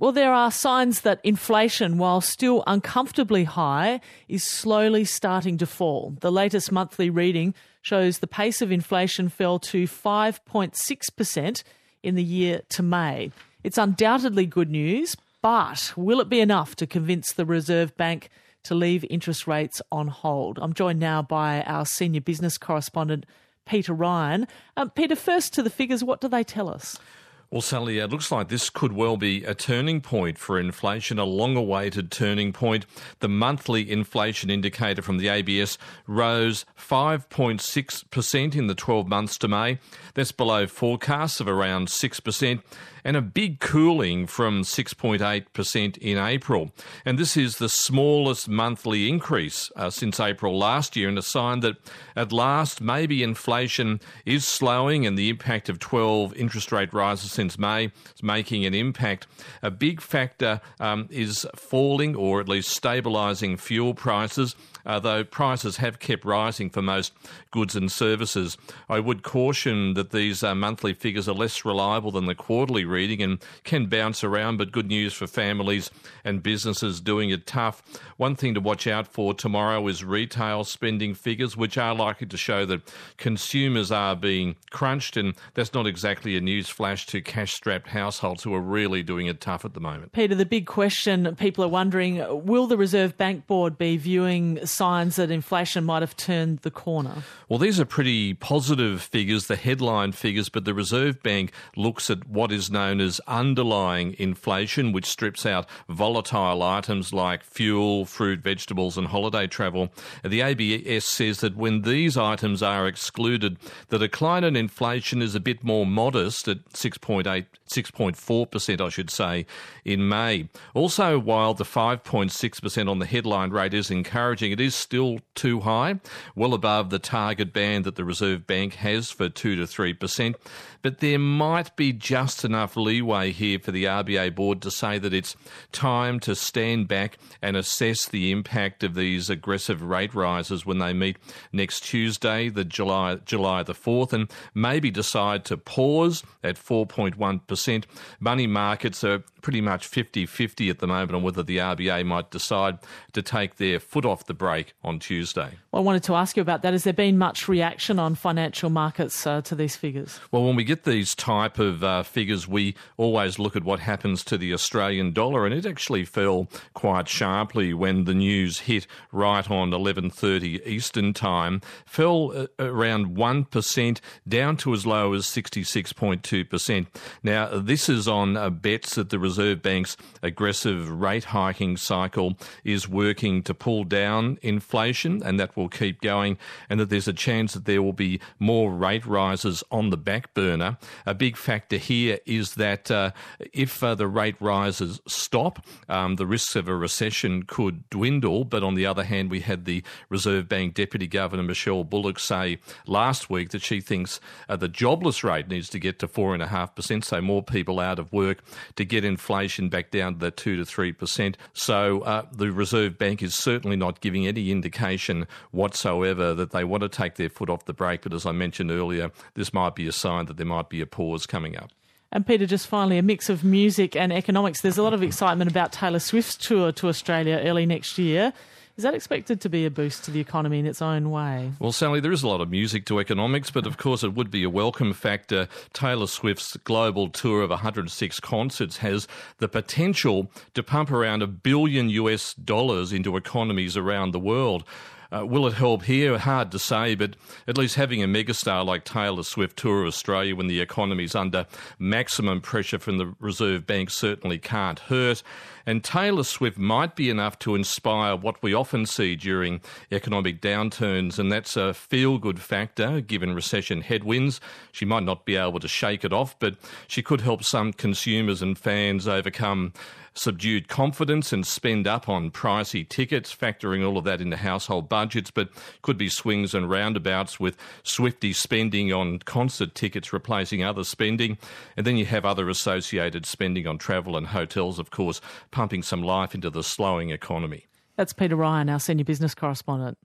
Well, there are signs that inflation, while still uncomfortably high, is slowly starting to fall. The latest monthly reading shows the pace of inflation fell to 5.6% in the year to May. It's undoubtedly good news, but will it be enough to convince the Reserve Bank to leave interest rates on hold? I'm joined now by our senior business correspondent, Peter Ryan. Um, Peter, first to the figures, what do they tell us? Well, Sally, it looks like this could well be a turning point for inflation, a long awaited turning point. The monthly inflation indicator from the ABS rose 5.6% in the 12 months to May. That's below forecasts of around 6% and a big cooling from 6.8% in April. And this is the smallest monthly increase uh, since April last year, and a sign that at last maybe inflation is slowing and the impact of 12 interest rate rises since May is making an impact. A big factor um, is falling or at least stabilising fuel prices. Uh, though prices have kept rising for most goods and services. I would caution that these uh, monthly figures are less reliable than the quarterly reading and can bounce around, but good news for families and businesses doing it tough. One thing to watch out for tomorrow is retail spending figures, which are likely to show that consumers are being crunched, and that's not exactly a news flash to cash strapped households who are really doing it tough at the moment. Peter, the big question people are wondering will the Reserve Bank Board be viewing signs that inflation might have turned the corner? Well, these are pretty positive figures, the headline figures, but the Reserve Bank looks at what is known as underlying inflation, which strips out volatile items like fuel, fruit, vegetables, and holiday travel. The ABS says that when these items are excluded, the decline in inflation is a bit more modest at 6.8, 6.4%, I should say, in May. Also, while the 5.6% on the headline rate is encouraging, it is still too high, well above the target band that the Reserve Bank has for 2 to 3%. But there might be just enough leeway here for the RBA board to say that it's time to stand back and assess the impact of these aggressive rate rises when they meet next Tuesday, the July July the 4th, and maybe decide to pause at 4.1%. Money markets are pretty much 50 50 at the moment on whether the RBA might decide to take their foot off the brake on Tuesday. Well, I wanted to ask you about that. Has there been much reaction on financial markets uh, to these figures? Well, when we get these type of uh, figures, we always look at what happens to the Australian dollar, and it actually fell quite sharply when the news hit right on 11:30 Eastern Time. Fell uh, around one percent, down to as low as 66.2 percent. Now, this is on uh, bets that the Reserve Bank's aggressive rate hiking cycle is working to pull down inflation, and that will keep going, and that there's a chance that there will be more rate rises on the back burner. A big factor here is that uh, if uh, the rate rises stop, um, the risks of a recession could dwindle. But on the other hand, we had the Reserve Bank Deputy Governor Michelle Bullock say last week that she thinks uh, the jobless rate needs to get to 4.5%, so more people out of work to get inflation back down to that 2 to 3%. So uh, the Reserve Bank is certainly not giving any indication whatsoever that they want to take their foot off the brake. But as I mentioned earlier, this might be a sign that there might be a pause coming up. And Peter, just finally, a mix of music and economics. There's a lot of excitement about Taylor Swift's tour to Australia early next year. Is that expected to be a boost to the economy in its own way? Well, Sally, there is a lot of music to economics, but of course it would be a welcome factor. Taylor Swift's global tour of 106 concerts has the potential to pump around a billion US dollars into economies around the world. Uh, will it help here? Hard to say, but at least having a megastar like Taylor Swift tour Australia when the economy's under maximum pressure from the Reserve Bank certainly can't hurt. And Taylor Swift might be enough to inspire what we often see during economic downturns, and that's a feel good factor given recession headwinds. She might not be able to shake it off, but she could help some consumers and fans overcome subdued confidence and spend up on pricey tickets, factoring all of that into household budgets, but could be swings and roundabouts with Swifty spending on concert tickets replacing other spending. And then you have other associated spending on travel and hotels, of course, pumping some life into the slowing economy. That's Peter Ryan, our senior business correspondent.